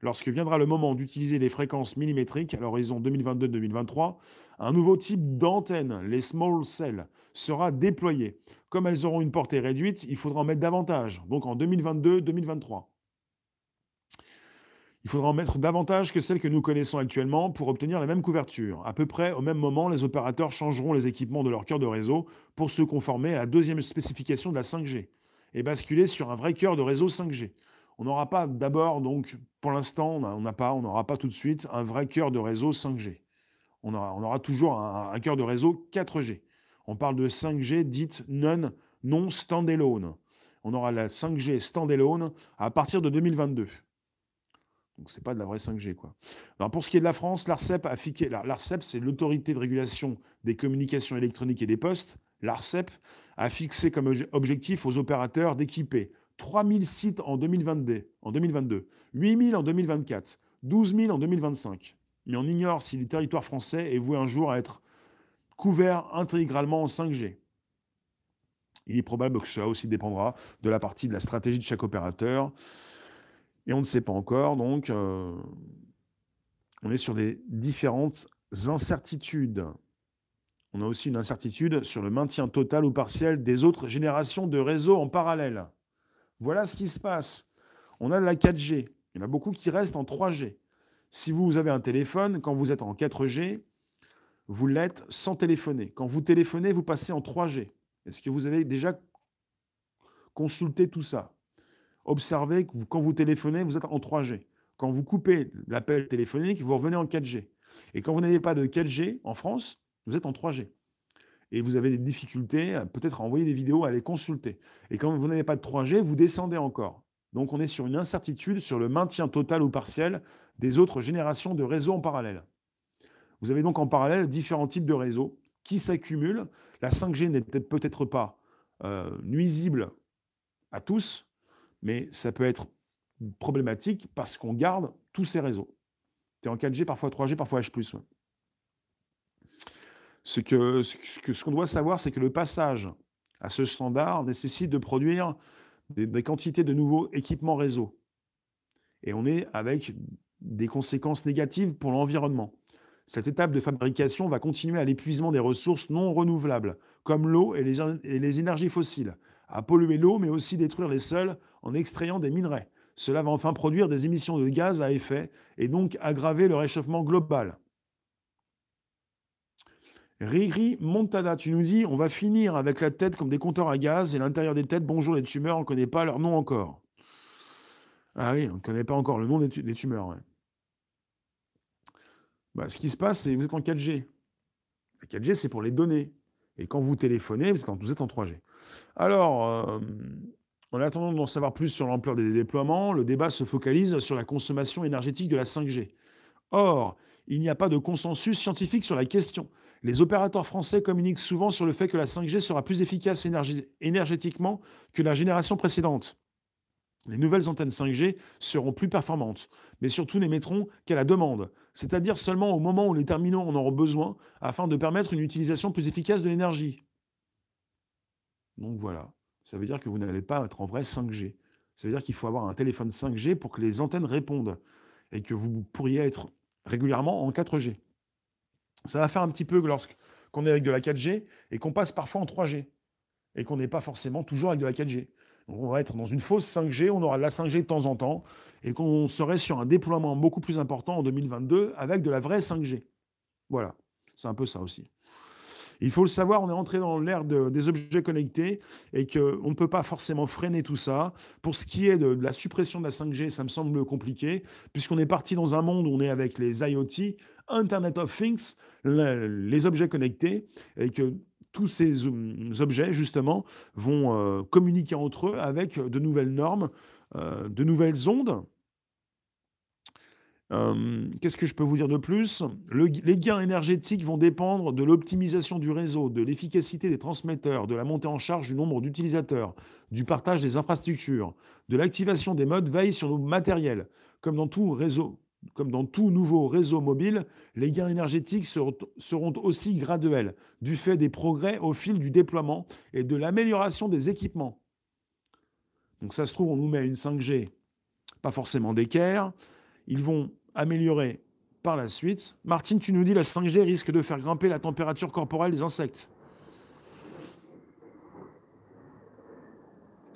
lorsque viendra le moment d'utiliser les fréquences millimétriques à l'horizon 2022-2023, un nouveau type d'antenne, les small cells, sera déployé. Comme elles auront une portée réduite, il faudra en mettre davantage, donc en 2022-2023. Il faudra en mettre davantage que celles que nous connaissons actuellement pour obtenir la même couverture. À peu près au même moment, les opérateurs changeront les équipements de leur cœur de réseau pour se conformer à la deuxième spécification de la 5G et basculer sur un vrai cœur de réseau 5G. On n'aura pas d'abord, donc pour l'instant, on on n'aura pas tout de suite un vrai cœur de réseau 5G. On aura, toujours un, cœur de réseau 4G. On parle de 5G dite non, non standalone. On aura la 5G standalone à partir de 2022. Donc c'est pas de la vraie 5G quoi. Pour ce qui est de la France, l'ARCEP a fixé l'ARCEP c'est l'autorité de régulation des communications électroniques et des postes. L'ARCEP a fixé comme objectif aux opérateurs d'équiper 3000 sites en 2022, en 2022, 8000 en 2024, 12 000 en 2025. Mais on ignore si le territoire français est voué un jour à être couvert intégralement en 5G. Il est probable que cela aussi dépendra de la partie de la stratégie de chaque opérateur. Et on ne sait pas encore, donc euh, on est sur des différentes incertitudes. On a aussi une incertitude sur le maintien total ou partiel des autres générations de réseaux en parallèle. Voilà ce qui se passe. On a de la 4G. Il y en a beaucoup qui restent en 3G. Si vous avez un téléphone, quand vous êtes en 4G, vous l'êtes sans téléphoner. Quand vous téléphonez, vous passez en 3G. Est-ce que vous avez déjà consulté tout ça? Observez que quand vous téléphonez, vous êtes en 3G. Quand vous coupez l'appel téléphonique, vous revenez en 4G. Et quand vous n'avez pas de 4G en France, vous êtes en 3G. Et vous avez des difficultés peut-être à envoyer des vidéos, à les consulter. Et quand vous n'avez pas de 3G, vous descendez encore. Donc on est sur une incertitude sur le maintien total ou partiel des autres générations de réseaux en parallèle. Vous avez donc en parallèle différents types de réseaux qui s'accumulent. La 5G n'est peut-être pas euh, nuisible à tous, mais ça peut être problématique parce qu'on garde tous ces réseaux. Tu es en 4G, parfois 3G, parfois H+. Ce qu'on ce ce doit savoir, c'est que le passage à ce standard nécessite de produire des, quantités de nouveaux équipements réseau. Et on est avec des conséquences négatives pour l'environnement. Cette étape de fabrication va continuer à l'épuisement des ressources non renouvelables, comme l'eau et les, énergies fossiles, à polluer l'eau, mais aussi détruire les sols en extrayant des minerais. Cela va enfin produire des émissions de gaz à effet et donc aggraver le réchauffement global. Riri Montada, tu nous dis, on va finir avec la tête comme des compteurs à gaz et l'intérieur des têtes, bonjour les tumeurs, on ne connaît pas leur nom encore. Ah oui, on ne connaît pas encore le nom des, tumeurs. Bah, ce qui se passe, c'est que vous êtes en 4G. La 4G, c'est pour les données. Et quand vous téléphonez, vous êtes en 3G. Alors, euh, en attendant d'en savoir plus sur l'ampleur des déploiements, le débat se focalise sur la consommation énergétique de la 5G. Or, il n'y a pas de consensus scientifique sur la question. Les opérateurs français communiquent souvent sur le fait que la 5G sera plus efficace énergétiquement que la génération précédente. Les nouvelles antennes 5G seront plus performantes, mais surtout n'émettront qu'à la demande, c'est-à-dire seulement au moment où les terminaux en auront besoin, afin de permettre une utilisation plus efficace de l'énergie. Donc voilà. Ça veut dire que vous n'allez pas être en vrai 5G. Ça veut dire qu'il faut avoir un téléphone 5G pour que les antennes répondent et que vous pourriez être régulièrement en 4G. Ça va faire un petit peu lorsqu'on est avec de la 4G et qu'on passe parfois en 3G et qu'on n'est pas forcément toujours avec de la 4G. On va être dans une fausse 5G, on aura de la 5G de temps en temps, et qu'on serait sur un déploiement beaucoup plus important en 2022 avec de la vraie 5G. Voilà, c'est un peu ça aussi. Il faut le savoir, on est entré dans l'ère des objets connectés et qu'on ne peut pas forcément freiner tout ça. Pour ce qui est de, la suppression de la 5G, ça me semble compliqué, puisqu'on est parti dans un monde où on est avec les IoT, Internet of Things, les objets connectés, et que tous ces euh, objets, justement, vont euh, communiquer entre eux avec de nouvelles normes, euh, de nouvelles ondes. Qu'est-ce que je peux vous dire de plus? Les gains énergétiques vont dépendre de l'optimisation du réseau, de l'efficacité des transmetteurs, de la montée en charge du nombre d'utilisateurs, du partage des infrastructures, de l'activation des modes veille sur nos matériels. Comme dans tout réseau, comme dans tout nouveau réseau mobile, les gains énergétiques seront, aussi graduels, du fait des progrès au fil du déploiement et de l'amélioration des équipements. Donc ça se trouve, on nous met une 5G, pas forcément d'équerre. Ils vont améliorer par la suite. Martine, tu nous dis la 5G risque de faire grimper la température corporelle des insectes.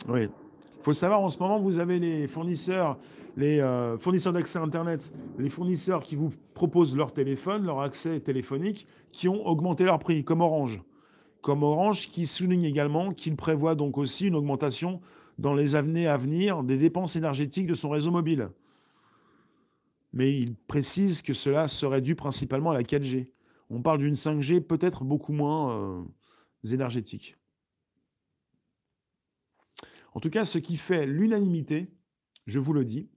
Oui, faut savoir, en ce moment, vous avez les fournisseurs, les euh, fournisseurs d'accès Internet, les fournisseurs qui vous proposent leur téléphone, leur accès téléphonique, qui ont augmenté leur prix, comme Orange. Comme Orange, qui souligne également qu'il prévoit donc aussi une augmentation dans les années à venir des dépenses énergétiques de son réseau mobile. Mais il précise que cela serait dû principalement à la 4G. On parle d'une 5G peut-être beaucoup moins euh, énergétique. En tout cas, ce qui fait l'unanimité, je vous le dis,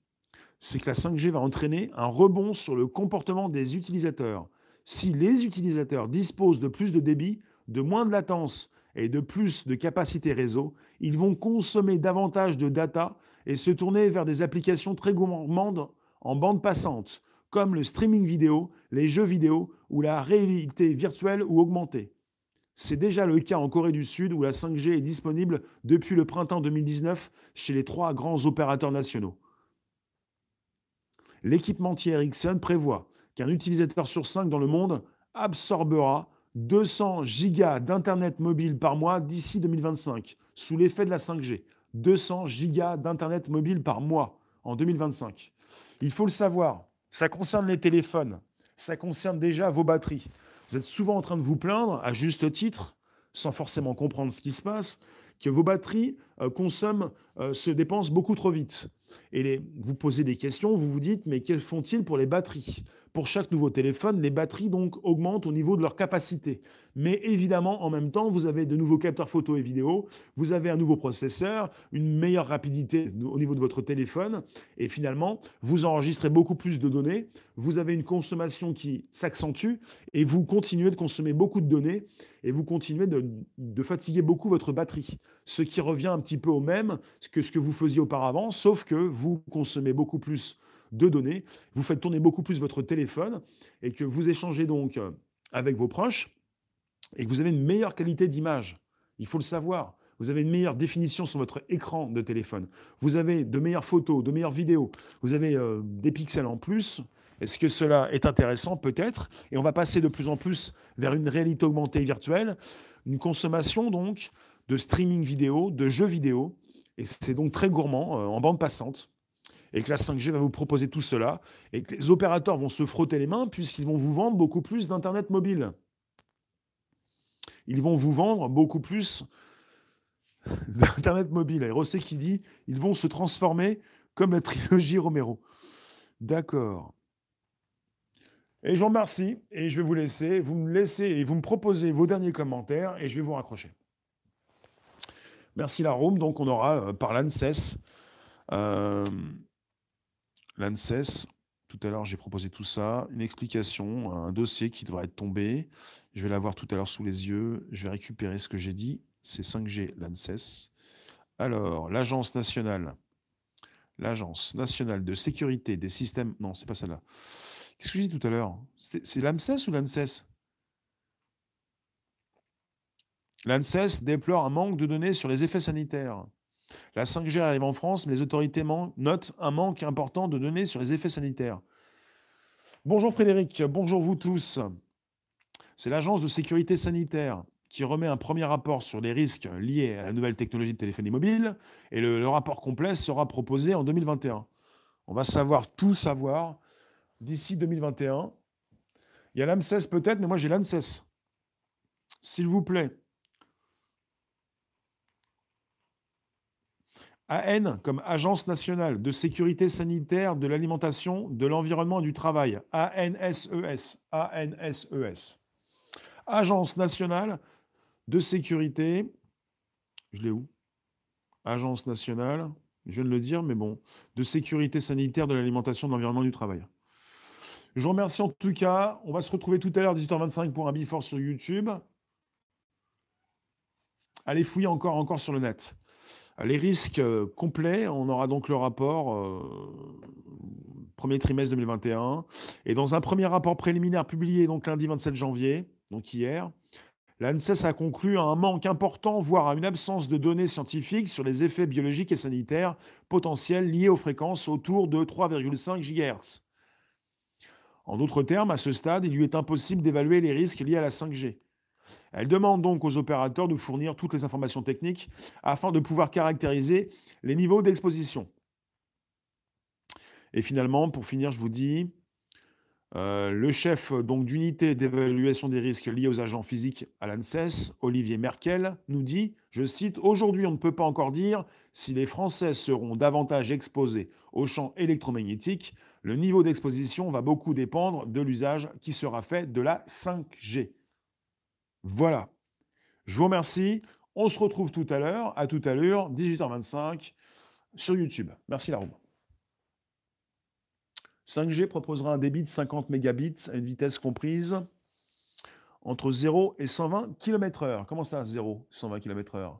c'est que la 5G va entraîner un rebond sur le comportement des utilisateurs. Si les utilisateurs disposent de plus de débit, de moins de latence et de plus de capacité réseau, ils vont consommer davantage de data et se tourner vers des applications très gourmandes en bande passante, comme le streaming vidéo, les jeux vidéo ou la réalité virtuelle ou augmentée. C'est déjà le cas en Corée du Sud où la 5G est disponible depuis le printemps 2019 chez les trois grands opérateurs nationaux. L'équipementier Ericsson prévoit qu'un utilisateur sur cinq dans le monde absorbera 200 gigas d'Internet mobile par mois d'ici 2025, sous l'effet de la 5G. 200 gigas d'Internet mobile par mois en 2025. Il faut le savoir, ça concerne les téléphones, ça concerne déjà vos batteries. Vous êtes souvent en train de vous plaindre, à juste titre, sans forcément comprendre ce qui se passe, que vos batteries euh, consomment, euh, se dépensent beaucoup trop vite. Et vous posez des questions, vous vous dites, mais que font-ils pour les batteries? Pour chaque nouveau téléphone, les batteries donc augmentent au niveau de leur capacité. Mais évidemment, en même temps, vous avez de nouveaux capteurs photo et vidéo, vous avez un nouveau processeur, une meilleure rapidité au niveau de votre téléphone, et finalement, vous enregistrez beaucoup plus de données, vous avez une consommation qui s'accentue, et vous continuez de consommer beaucoup de données, et vous continuez de, de, fatiguer beaucoup votre batterie. Ce qui revient un petit peu au même que ce que vous faisiez auparavant, sauf que vous consommez beaucoup plus de données, vous faites tourner beaucoup plus votre téléphone et que vous échangez donc avec vos proches et que vous avez une meilleure qualité d'image. Il faut le savoir. Vous avez une meilleure définition sur votre écran de téléphone. Vous avez de meilleures photos, de meilleures vidéos. Vous avez euh, des pixels en plus. Est-ce que cela est intéressant? Peut-être. Et on va passer de plus en plus vers une réalité augmentée virtuelle, une consommation donc de streaming vidéo, de jeux vidéo. Et c'est donc très gourmand euh, en bande passante et que la 5G va vous proposer tout cela, et que les opérateurs vont se frotter les mains puisqu'ils vont vous vendre beaucoup plus d'Internet mobile. Ils vont vous vendre beaucoup plus d'Internet mobile. Et Rosset qui dit, ils vont se transformer comme la trilogie Romero. D'accord. Et je vous remercie, et je vais vous laisser, vous me laissez et vous me proposez vos derniers commentaires, et je vais vous raccrocher. Merci la Rome, donc on aura euh, par l'ANSES l'ANSES, tout à l'heure j'ai proposé tout ça, une explication, un dossier qui devrait être tombé. Je vais l'avoir tout à l'heure sous les yeux. Je vais récupérer ce que j'ai dit. C'est 5G, l'ANSES. Alors, l'Agence nationale, l'Agence nationale de sécurité des systèmes. Non, c'est pas celle-là. Qu'est-ce que j'ai dit tout à l'heure? C'est l'ANSES ou l'ANSES? L'ANSES déplore un manque de données sur les effets sanitaires. La 5G arrive en France, mais les autorités notent un manque important de données sur les effets sanitaires. Bonjour Frédéric, bonjour vous tous. C'est l'Agence de sécurité sanitaire qui remet un premier rapport sur les risques liés à la nouvelle technologie de téléphonie mobile, et le, rapport complet sera proposé en 2021. On va savoir tout savoir d'ici 2021. Il y a l'AMSES peut-être, mais moi j'ai l'ANSES. S'il vous plaît. AN comme Agence nationale de sécurité sanitaire de l'alimentation, de l'environnement et du travail. ANSES. ANSES. Agence nationale de sécurité. Je l'ai où? Agence nationale, je viens de le dire, mais bon, de sécurité sanitaire de l'alimentation, de l'environnement et du travail. Je vous remercie en tout cas. On va se retrouver tout à l'heure 18h25 pour un before sur YouTube. Allez fouiller encore, encore sur le net. Les risques euh, complets, on aura donc le rapport euh, premier trimestre 2021. Et dans un premier rapport préliminaire publié donc lundi 27 janvier, donc hier, l'ANSES a conclu à un manque important, voire à une absence de données scientifiques sur les effets biologiques et sanitaires potentiels liés aux fréquences autour de 3,5 GHz. En d'autres termes, à ce stade, il lui est impossible d'évaluer les risques liés à la 5G. Elle demande donc aux opérateurs de fournir toutes les informations techniques afin de pouvoir caractériser les niveaux d'exposition. Et finalement, pour finir, je vous dis, euh, le chef d'unité d'évaluation des risques liés aux agents physiques à l'ANSES, Olivier Merkel, nous dit, je cite, Aujourd'hui, on ne peut pas encore dire si les Français seront davantage exposés aux champs électromagnétiques. Le niveau d'exposition va beaucoup dépendre de l'usage qui sera fait de la 5G. Voilà. Je vous remercie. On se retrouve tout à l'heure. À tout à l'heure, 18h25 sur YouTube. Merci Laroume. 5G proposera un débit de 50 mégabits à une vitesse comprise entre 0 et 120 km/h. Comment ça, 0 120 km/h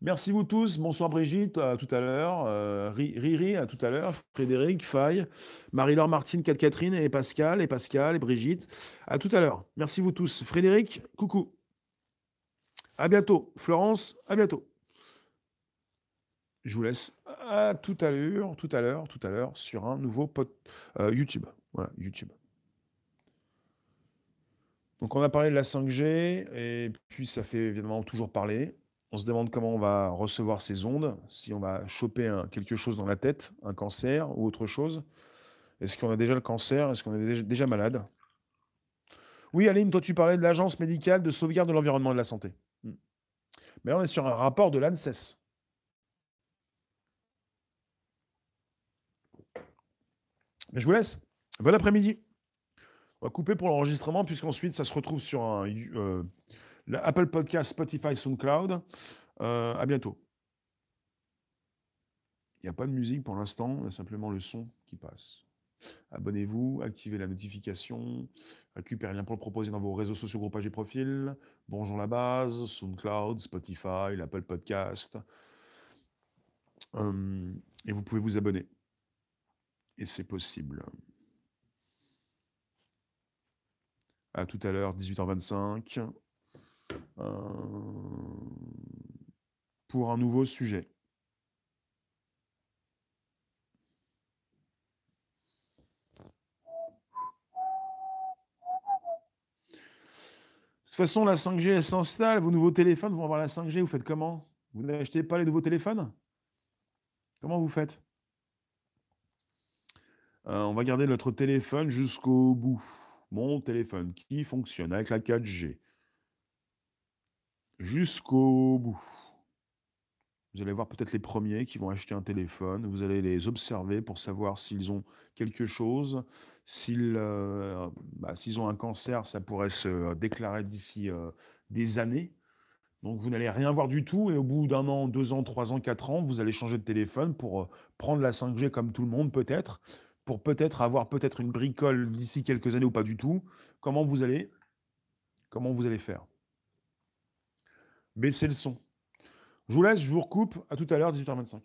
Merci vous tous. Bonsoir Brigitte, à tout à l'heure. Euh, Riri, à tout à l'heure. Frédéric, Faye, Marie-Laure Martine, Catherine et Pascal, et Pascal, et Brigitte. À tout à l'heure. Merci vous tous. Frédéric, coucou. À bientôt. Florence, à bientôt. Je vous laisse à tout à l'heure, tout à l'heure, tout à l'heure sur un nouveau pot, euh, YouTube. Voilà, YouTube. Donc on a parlé de la 5G et puis ça fait évidemment toujours parler. On se demande comment on va recevoir ces ondes, si on va choper quelque chose dans la tête, un cancer ou autre chose. Est-ce qu'on a déjà le cancer? Est-ce qu'on est déjà, malade? Oui, Aline, toi tu parlais de l'Agence médicale de sauvegarde de l'environnement et de la santé. Mais là, on est sur un rapport de l'ANSES. Mais je vous laisse. Bon après-midi. On va couper pour l'enregistrement, puisqu'ensuite, ça se retrouve sur un, euh, Apple Podcast, Spotify, SoundCloud. Euh, à bientôt. Il n'y a pas de musique pour l'instant, il y a simplement le son qui passe. Abonnez-vous, activez la notification, récupérez lien pour le proposer dans vos réseaux sociaux, groupages et profils. Bonjour la base, SoundCloud, Spotify, l'Apple Podcast. Euh, et vous pouvez vous abonner. Et c'est possible. À tout à l'heure, 18h25, euh, pour un nouveau sujet. Façon, la 5G, elle s'installe. Vos nouveaux téléphones vont avoir la 5G. Vous faites comment? Vous n'achetez pas les nouveaux téléphones? Comment vous faites? Euh, On va garder notre téléphone jusqu'au bout mon téléphone qui fonctionne avec la 4G jusqu'au bout. Vous allez voir peut-être les premiers qui vont acheter un téléphone. Vous allez les observer pour savoir s'ils ont quelque chose. S'ils euh, bah, ont un cancer, ça pourrait se déclarer d'ici euh, des années. Donc vous n'allez rien voir du tout et au bout d'un an, deux ans, trois ans, quatre ans, vous allez changer de téléphone pour euh, prendre la 5G comme tout le monde peut-être pour peut-être avoir peut-être une bricole d'ici quelques années ou pas du tout, comment vous allez, comment vous allez faire? Baissez le son. Je vous laisse, je vous recoupe. À tout à l'heure, 18h25.